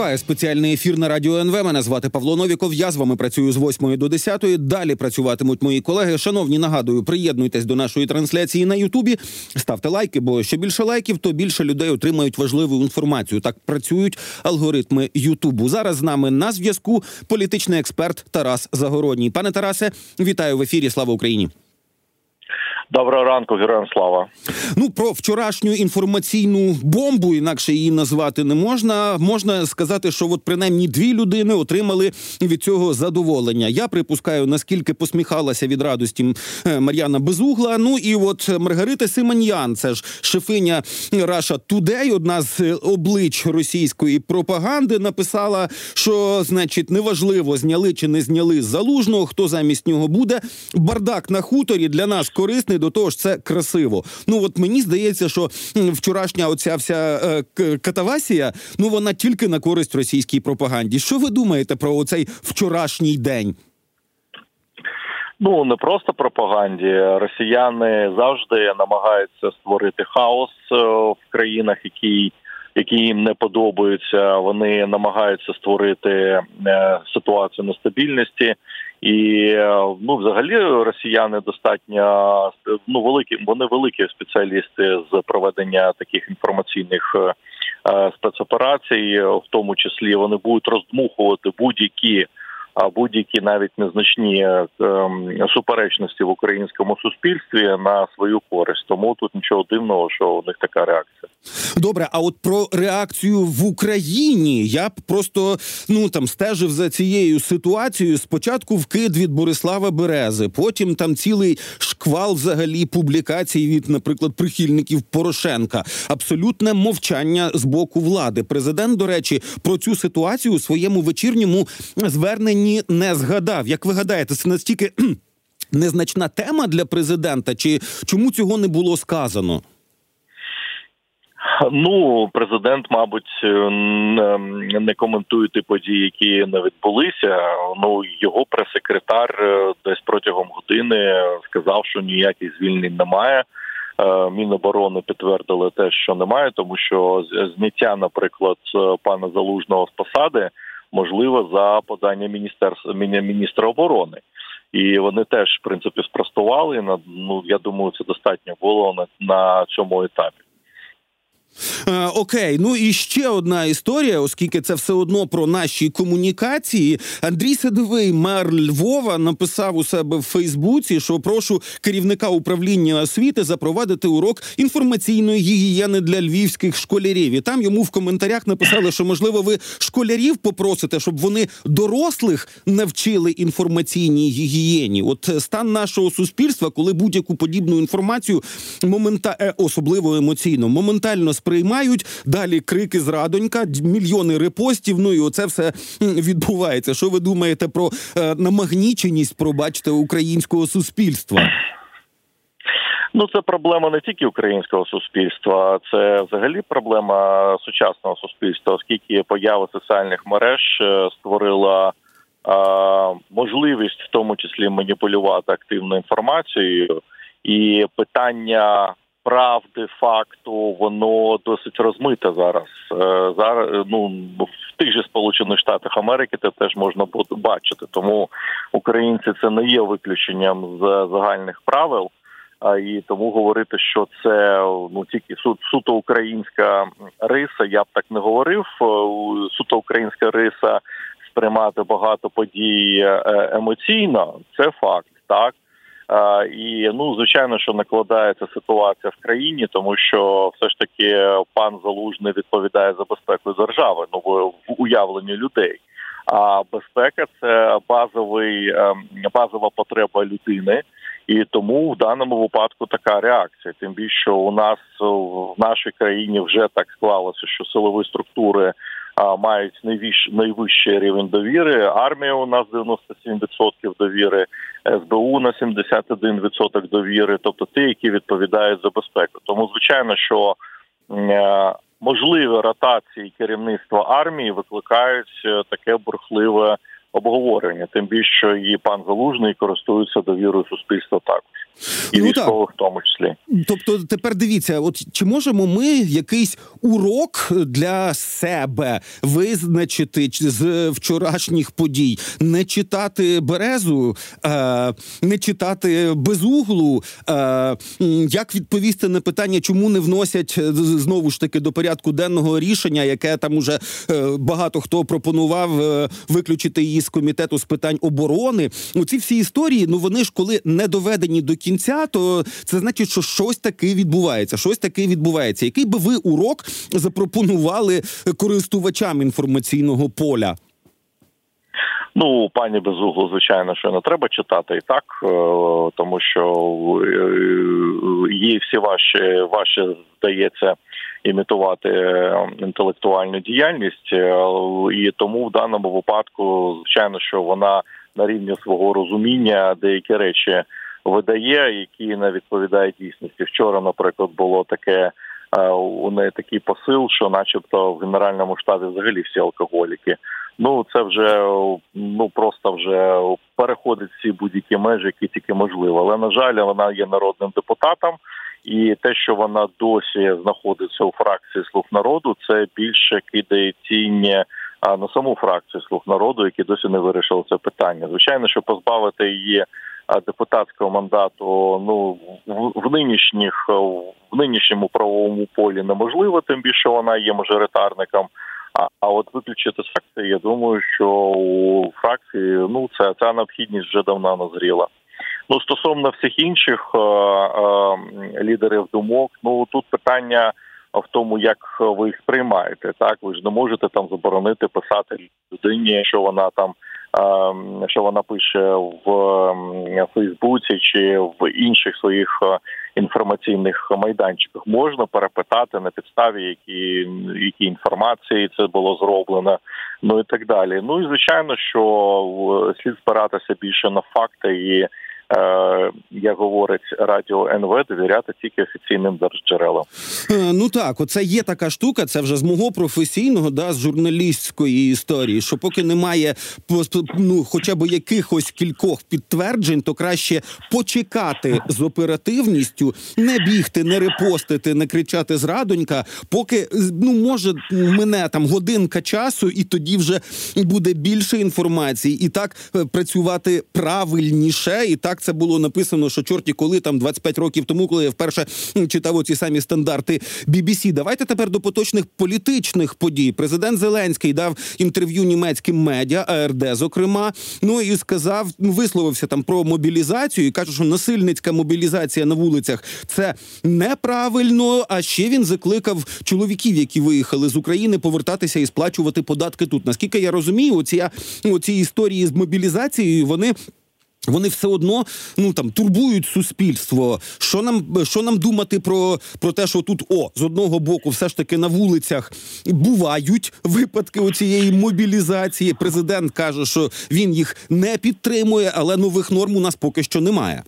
Триває спеціальний ефір на радіо НВ. Мене звати Павло Новіков. Я з вами працюю з 8 до 10. Далі працюватимуть мої колеги. Шановні, нагадую, приєднуйтесь до нашої трансляції на Ютубі. Ставте лайки, бо що більше лайків, то більше людей отримають важливу інформацію. Так працюють алгоритми Ютубу. Зараз з нами на зв'язку політичний експерт Тарас Загородній. Пане Тарасе, вітаю в ефірі. Слава Україні. Доброго ранку, героям слава. Ну про вчорашню інформаційну бомбу, інакше її назвати не можна. Можна сказати, що от принаймні дві людини отримали від цього задоволення. Я припускаю, наскільки посміхалася від радості е, Мар'яна Безугла. Ну і от Маргарита Симоньян, це ж шефиня Раша Тудей, одна з облич російської пропаганди, написала, що значить неважливо, зняли чи не зняли залужного, хто замість нього буде. Бардак на хуторі для нас корисний до того ж це красиво. Ну от мені здається, що вчорашня оця вся е, катавасія, ну вона тільки на користь російській пропаганді. Що ви думаєте про оцей вчорашній день? Ну не просто пропаганді. Росіяни завжди намагаються створити хаос е, в країнах, які які їм не подобаються. Вони намагаються створити е, ситуацію нестабільності. І ну, взагалі, росіяни достатньо ну великі. Вони великі спеціалісти з проведення таких інформаційних е, спецоперацій, в тому числі вони будуть роздмухувати будь-які будь-які навіть незначні е, ем, суперечності в українському суспільстві на свою користь. Тому тут нічого дивного, що у них така реакція. Добре, а от про реакцію в Україні я б просто ну там стежив за цією ситуацією. Спочатку вкид від Борислава Берези, потім там цілий шквал взагалі публікацій від, наприклад, прихильників Порошенка. Абсолютне мовчання з боку влади. Президент, до речі, про цю ситуацію у своєму вечірньому зверненні не згадав. Як ви гадаєте, це настільки незначна тема для президента? Чи чому цього не було сказано? Ну, президент, мабуть, не коментує ті події, які не відбулися. Ну його прес-секретар е, десь протягом години сказав, що ніяких звільнень немає. Е, Міноборони підтвердили те, що немає, тому що зняття, наприклад, пана залужного з посади можливо за подання міністерства міністра оборони. І вони теж в принципі спростували. на ну я думаю, це достатньо було на, на цьому етапі. Е, окей, ну і ще одна історія, оскільки це все одно про наші комунікації. Андрій Садовий, мер Львова, написав у себе в Фейсбуці, що прошу керівника управління освіти запровадити урок інформаційної гігієни для львівських школярів. І там йому в коментарях написали, що можливо ви школярів попросите, щоб вони дорослих навчили інформаційній гігієні. От стан нашого суспільства, коли будь-яку подібну інформацію момента е, особливо емоційно, моментально сприймають. Далі крики зрадонька, мільйони репостів. Ну і оце все відбувається. Що ви думаєте про е, намагніченість, пробачте, українського суспільства? Ну, це проблема не тільки українського суспільства, це взагалі проблема сучасного суспільства, оскільки поява соціальних мереж е, створила е, можливість, в тому числі маніпулювати активною інформацією, і питання правди факту воно досить розмите зараз. Е, зараз ну в тих же сполучених штатах Америки це теж можна бачити. Тому українці це не є виключенням з загальних правил. А і тому говорити, що це ну тільки суд суто українська риса. Я б так не говорив. Е, суто українська риса сприймати багато подій е, емоційно. Це факт, так. І ну звичайно, що накладається ситуація в країні, тому що все ж таки пан залужний відповідає за безпеку держави. Ну в уявленні людей. А безпека це базовий ем, базова потреба людини, і тому в даному випадку така реакція. Тим більше у нас в нашій країні вже так склалося, що силові структури мають найвищий, найвищий рівень довіри. Армія у нас 97% довіри, СБУ на 71% довіри, тобто ті, які відповідають за безпеку. Тому звичайно, що е, можливі ротації керівництва армії викликають е, таке бурхливе обговорення. Тим більше і пан залужний користується довірою суспільства також. і ну, військових так. в тому числі. Тобто, тепер дивіться, от чи можемо ми якийсь урок для себе визначити з вчорашніх подій, не читати березу, е, не читати безуглу, е, як відповісти на питання, чому не вносять е, знову ж таки до порядку денного рішення, яке там уже багато хто пропонував виключити її з комітету з питань оборони? Ну ці всі історії, ну вони ж коли не доведені до кінця, то це значить, що щось таке відбувається. Щось таке відбувається. Який би ви урок запропонували користувачам інформаційного поля? Ну, пані Безуглу, звичайно, що не треба читати і так, е, тому що е, їй всі важче, важче здається імітувати інтелектуальну діяльність, е, і тому в даному випадку, звичайно, що вона на рівні свого розуміння деякі речі видає, які не відповідають дійсності. Вчора, наприклад, було таке. Е, у неї такий посил, що, начебто, в генеральному штабі взагалі всі алкоголіки. Ну це вже ну просто вже переходить всі будь-які межі, які тільки можливо. Але на жаль, вона є народним депутатом, і те, що вона досі знаходиться у фракції слуг народу, це більше кидає тіння на саму фракцію слуг народу, які досі не вирішили це питання. Звичайно, що позбавити її депутатського мандату ну в нинішніх в нинішньому правовому полі неможливо, тим більше вона є мажоритарником. А а от виключити з фракції, я думаю, що у фракції ну це ця необхідність вже давно назріла. Ну стосовно всіх інших е, е, лідерів думок, ну тут питання в тому, як ви їх сприймаєте. Так ви ж не можете там заборонити писати людині, що вона там Ем, що вона пише в Фейсбуці чи в інших своїх е, інформаційних майданчиках, можна перепитати на підставі, які які інформації це було зроблено, ну і так далі. Ну і звичайно, що слід спиратися більше на факти і Е, як говорить радіо НВ, довіряти тільки офіційним держджерелам. Е, ну так, оце є така штука. Це вже з мого професійного, да, з журналістської історії. Що поки немає ну, хоча б якихось кількох підтверджень, то краще почекати з оперативністю, не бігти, не репостити, не кричати зрадонька, поки ну може мене там годинка часу, і тоді вже буде більше інформації, і так е, працювати правильніше, і так це було написано, що чорті, коли там 25 років тому, коли я вперше читав оці самі стандарти BBC. Давайте тепер до поточних політичних подій. Президент Зеленський дав інтерв'ю німецьким медіа, АРД, зокрема. Ну і сказав, висловився там про мобілізацію і каже, що насильницька мобілізація на вулицях це неправильно. А ще він закликав чоловіків, які виїхали з України, повертатися і сплачувати податки тут. Наскільки я розумію, оці, оці історії з мобілізацією вони. Вони все одно ну там турбують суспільство. Що нам що нам думати про про те, що тут о з одного боку, все ж таки на вулицях бувають випадки оцієї мобілізації. Президент каже, що він їх не підтримує, але нових норм у нас поки що немає.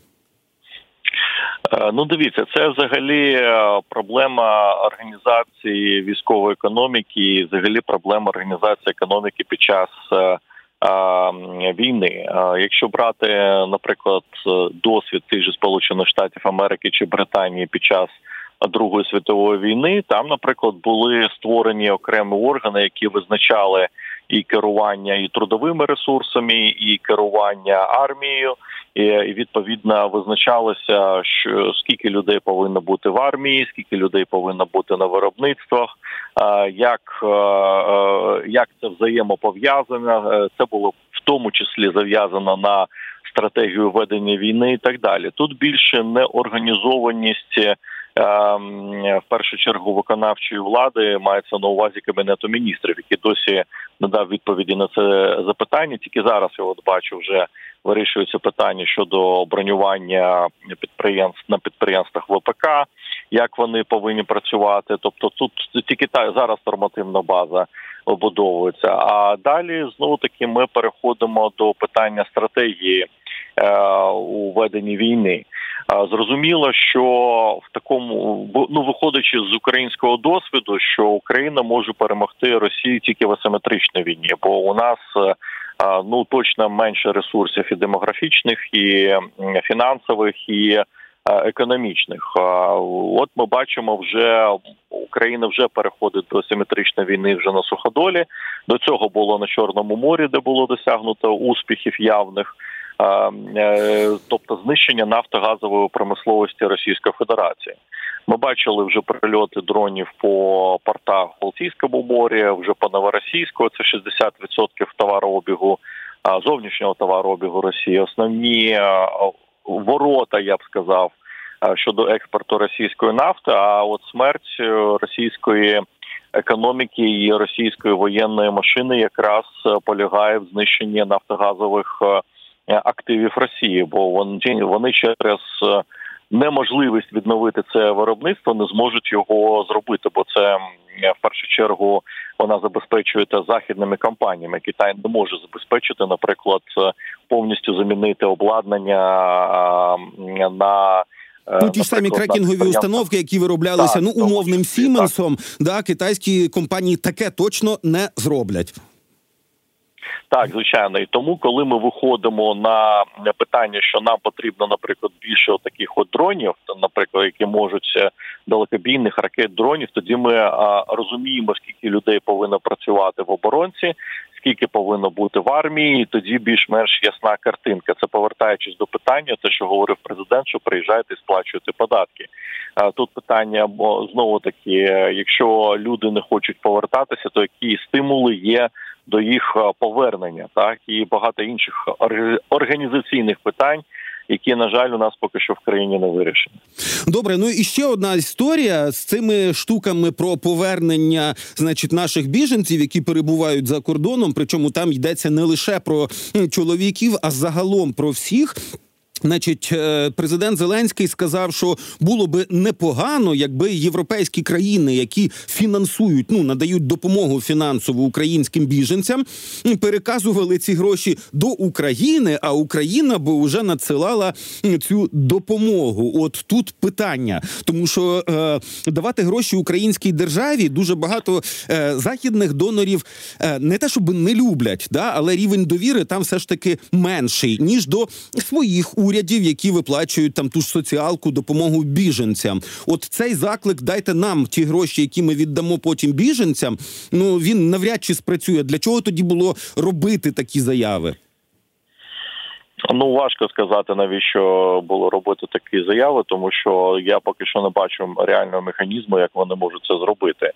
Е, ну, дивіться, це взагалі е, проблема організації військової економіки, і взагалі проблема організації економіки під час е, війни. Якщо брати, наприклад, досвід тих же Сполучених Штатів Америки чи Британії під час Другої світової війни, там, наприклад, були створені окремі органи, які визначали і керування і трудовими ресурсами, і керування армією, і відповідно визначалося, що скільки людей повинно бути в армії, скільки людей повинно бути на виробництвах, як як це взаємопов'язано. Е, це було в тому числі зав'язано на стратегію ведення війни і так далі. Тут більше неорганізованість в першу чергу виконавчої влади мається на увазі кабінету міністрів, який досі не дав відповіді на це запитання. Тільки зараз я от бачу, вже вирішується питання щодо бронювання підприємств на підприємствах ВПК, як вони повинні працювати. Тобто, тут тільки та зараз нормативна база обудовується. А далі знову таки ми переходимо до питання стратегії е, у веденні війни. Зрозуміло, що в такому ну виходячи з українського досвіду, що Україна може перемогти Росію тільки в асиметричній війні, бо у нас ну точно менше ресурсів і демографічних, і фінансових і. Економічних, от ми бачимо, вже Україна вже переходить до симетричної війни вже на суходолі. До цього було на Чорному морі, де було досягнуто успіхів явних. Е, тобто знищення нафтогазової промисловості Російської Федерації. Ми бачили вже прильоти дронів по портах Балтійському морі, вже по Новоросійську, це 60% товарообігу, зовнішнього товарообігу Росії. Основні ворота, я б сказав, щодо експорту російської нафти. А от смерть російської економіки і російської воєнної машини якраз полягає в знищенні нафтогазових активів Росії, бо вони вони через неможливість відновити це виробництво не зможуть його зробити, бо це в першу чергу вона забезпечує західними компаніями. Китай не може забезпечити, наприклад, повністю замінити обладнання на. Ну, ті ж самі крекінгові установки, які вироблялися так, ну умовним Сіменсом, да китайські компанії таке точно не зроблять. Так, звичайно, і тому, коли ми виходимо на питання, що нам потрібно, наприклад, більше таких от дронів, наприклад, які можуть е, далекобійних ракет дронів, тоді ми а, розуміємо, скільки людей повинно працювати в оборонці, скільки повинно бути в армії, і тоді більш-менш ясна картинка. Це повертаючись до питання, те, що говорив президент, що приїжджаєте і сплачуєте податки. А тут питання знову таки: якщо люди не хочуть повертатися, то які стимули є до їх е, повернення, так і багато інших організаційних питань. Які на жаль у нас поки що в країні не вирішені. Добре. Ну і ще одна історія з цими штуками про повернення, значить, наших біженців, які перебувають за кордоном. Причому там йдеться не лише про чоловіків, а загалом про всіх. Значить, е, президент Зеленський сказав, що було би непогано, якби європейські країни, які фінансують, ну надають допомогу фінансову українським біженцям, переказували ці гроші до України, а Україна би вже надсилала цю допомогу. От тут питання, тому що е, давати гроші українській державі дуже багато е, західних донорів е, не те, щоб не люблять, да, але рівень довіри там все ж таки менший ніж до своїх урядів урядів, які виплачують там ту ж соціалку, допомогу біженцям. От цей заклик дайте нам ті гроші, які ми віддамо потім біженцям. Ну він навряд чи спрацює. Для чого тоді було робити такі заяви? Ну важко сказати, навіщо було робити такі заяви, тому що я поки що не бачу реального механізму, як вони можуть це зробити.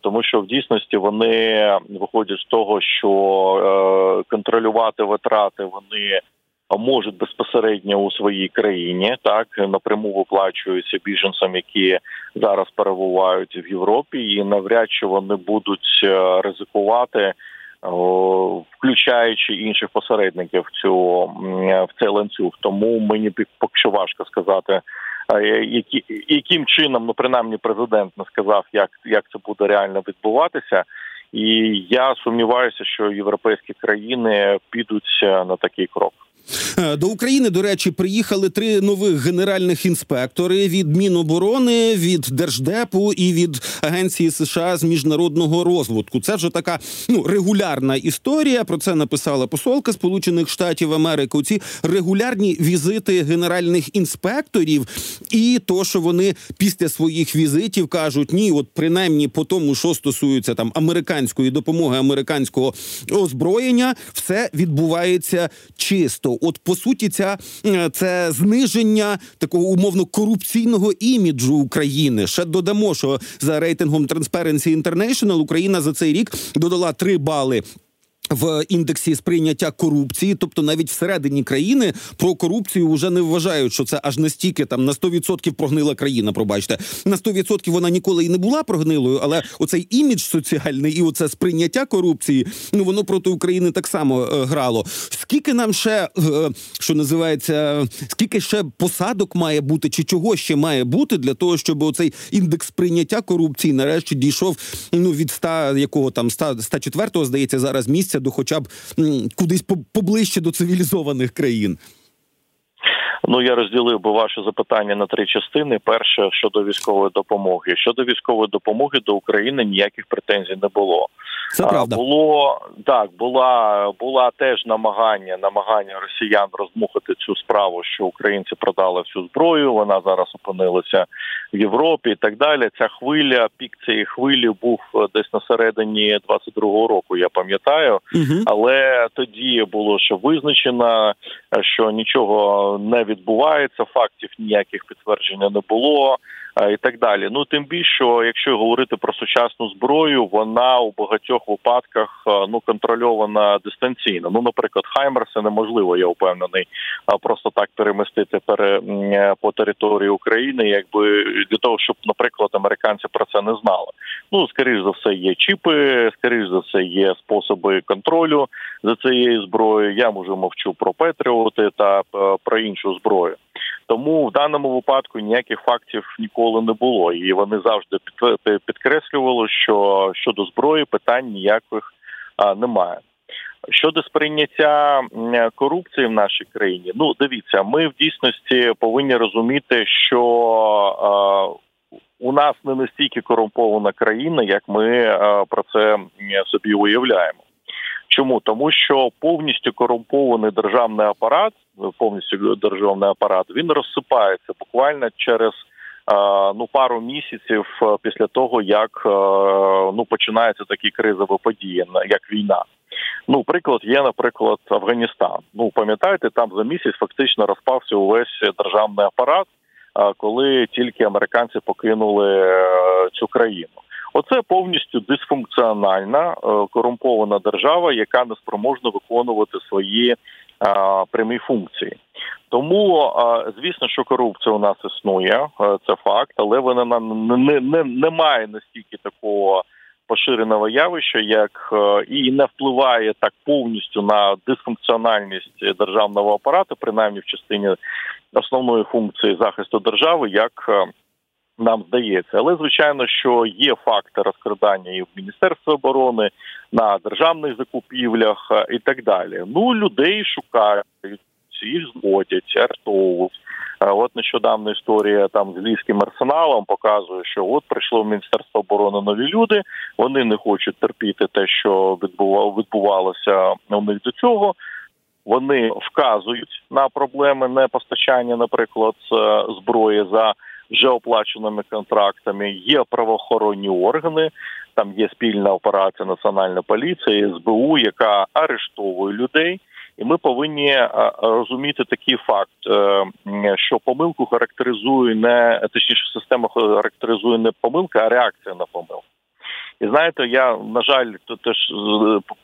Тому що в дійсності вони виходять з того, що е, контролювати витрати вони можуть безпосередньо у своїй країні так напряму виплачуються біженцям, які зараз перебувають в Європі, і навряд чи вони будуть е, ризикувати. Включаючи інших посередників в цю в цей ланцюг, тому мені поки що важко сказати, які яким чином ну принаймні президент не сказав, як як це буде реально відбуватися, і я сумніваюся, що європейські країни підуть е, на такий крок. Е, до України, до речі, приїхали три нових генеральних інспектори від Міноборони, від Держдепу і від Агенції США з міжнародного розвитку. Це вже така ну регулярна історія. Про це написала посолка Сполучених Штатів Америки. Ці регулярні візити генеральних інспекторів, і то, що вони після своїх візитів кажуть, ні, от принаймні по тому, що стосується там американської допомоги, американського озброєння, все відбувається чисто. От по суті, ця е, це зниження такого умовно корупційного іміджу України. Ще додамо, що за рейтингом Transparency International Україна за цей рік додала 3 бали в індексі сприйняття корупції, тобто навіть всередині країни про корупцію вже не вважають, що це аж настільки там на 100% прогнила країна. Пробачте на 100% вона ніколи і не була прогнилою, але оцей імідж соціальний і оце сприйняття корупції, ну воно проти України так само е, грало. Скільки нам ще е, що називається, скільки ще посадок має бути, чи чого ще має бути для того, щоб оцей індекс сприйняття корупції нарешті дійшов ну від 100, якого там 100, 104 здається зараз місця до хоча б кудись поближче до цивілізованих країн? Ну я розділив би ваше запитання на три частини. Перше щодо військової допомоги. Щодо військової допомоги до України ніяких претензій не було. Це правда. було так. Була була теж намагання намагання росіян роздмухати цю справу, що українці продали всю зброю. Вона зараз опинилася в Європі і так далі. Ця хвиля, пік цієї хвилі був десь на середині 22-го року. Я пам'ятаю, угу. але тоді було ще визначено, що нічого не відбувається. Фактів ніяких підтвердження не було. І так далі. Ну тим більше, що якщо говорити про сучасну зброю, вона у багатьох випадках ну контрольована дистанційно. Ну, наприклад, Хаймерси неможливо, я впевнений, просто так перемістити пере по території України, якби для того, щоб, наприклад, американці про це не знали. Ну скоріш за все, є чіпи, скоріш за все, є способи контролю за цією зброєю. Я може мовчу про Петріоти та про іншу зброю. Тому в даному випадку ніяких фактів ніколи не було, і вони завжди підкреслювали, що щодо зброї питань ніяких немає. Щодо сприйняття корупції в нашій країні, ну дивіться, ми в дійсності повинні розуміти, що у нас не настільки корумпована країна, як ми про це собі уявляємо. Чому тому, що повністю корумпований державний апарат, повністю державний апарат, він розсипається буквально через ну пару місяців після того, як ну починається такі кризові події, як війна. Ну, приклад є, наприклад, Афганістан. Ну пам'ятаєте, там за місяць фактично розпався увесь державний апарат, коли тільки американці покинули е, цю країну. Оце повністю дисфункціональна е, корумпована держава, яка не спроможна виконувати свої е, прямі функції. Тому е, звісно, що корупція у нас існує, це факт, але вона не, не, не має настільки такого. Поширеного явища, як і не впливає так повністю на дисфункціональність державного апарату, принаймні в частині основної функції захисту держави, як нам здається, але звичайно, що є факти розкрадання і в Міністерстві оборони на державних закупівлях е, і так далі. Ну людей шукають, їх зводять, артовують. Е, от нещодавна історія там з львівським арсеналом показує, що от прийшло в міністерство оборони нові люди. Вони не хочуть терпіти те, що відбувалося у них до цього. Вони вказують на проблеми непостачання, наприклад, е, зброї за вже оплаченими контрактами. Є правоохоронні органи. Там є спільна операція Національної поліції, СБУ, яка арештовує людей. І ми повинні е, розуміти такий факт, е, що помилку характеризує не точніше, система характеризує не помилка, а реакція на помилку. І знаєте, я на жаль, теж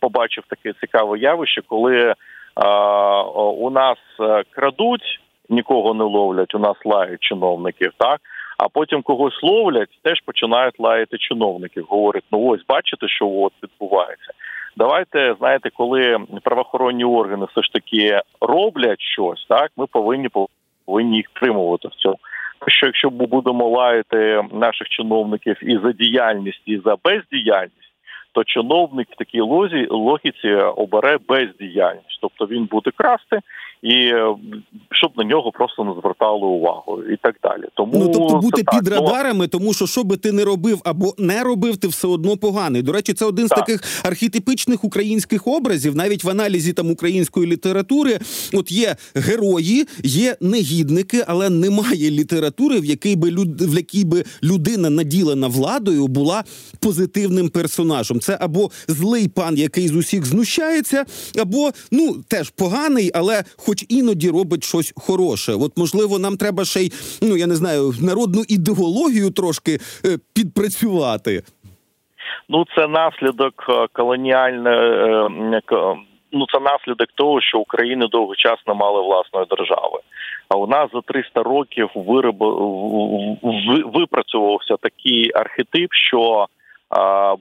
побачив таке цікаве явище, коли у нас е, крадуть нікого не ловлять. У нас лають чиновників, так а потім когось ловлять, теж починають лаяти чиновників. Говорять, ну ось бачите, що от відбувається. Давайте знаєте, коли правоохоронні органи все ж таки роблять щось, так ми повинні повинні їх тримувати в цьому. Що якщо ми будемо лаяти наших чиновників і за діяльність, і за бездіяльність, то чиновник в такій лозі логіці обере бездіяльність, тобто він буде красти і е, щоб на нього просто не звертали увагу, і так далі. Тому ну тобто бути під так. Ну, радарами, тому що що би ти не робив або не робив, ти все одно поганий. До речі, це один так. з таких архетипичних українських образів, навіть в аналізі там української літератури. От є герої, є негідники, але немає літератури, в якій би люд в якій би людина наділена владою була позитивним персонажем. Це або злий пан, який з усіх знущається, або ну теж поганий, але хоч іноді робить щось хороше. От можливо, нам треба ще й ну я не знаю народну ідеологію трошки е, підпрацювати. Ну, це наслідок е, колоніальної е, ну це наслідок того, що України довгий час не мали власної держави. А у нас за 300 років вироб... випрацювався такий архетип, що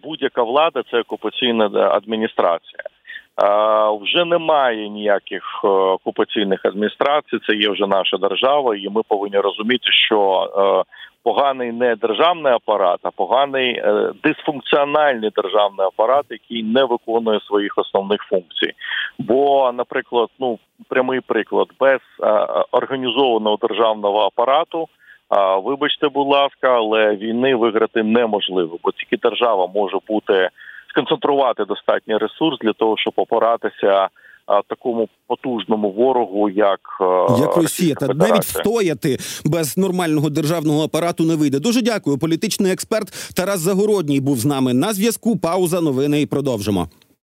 будь-яка влада це окупаційна адміністрація. Вже немає ніяких окупаційних адміністрацій. Це є вже наша держава, і ми повинні розуміти, що поганий не державний апарат, а поганий е, дисфункціональний державний апарат, який не виконує своїх основних функцій. Бо, наприклад, ну прямий приклад без е, організованого державного апарату. Вибачте, будь ласка, але війни виграти неможливо, бо тільки держава може бути сконцентрувати достатній ресурс для того, щоб опиратися такому потужному ворогу, як як Росія, та навіть встояти без нормального державного апарату не вийде. Дуже дякую. Політичний експерт Тарас Загородній був з нами на зв'язку. Пауза новини і продовжимо.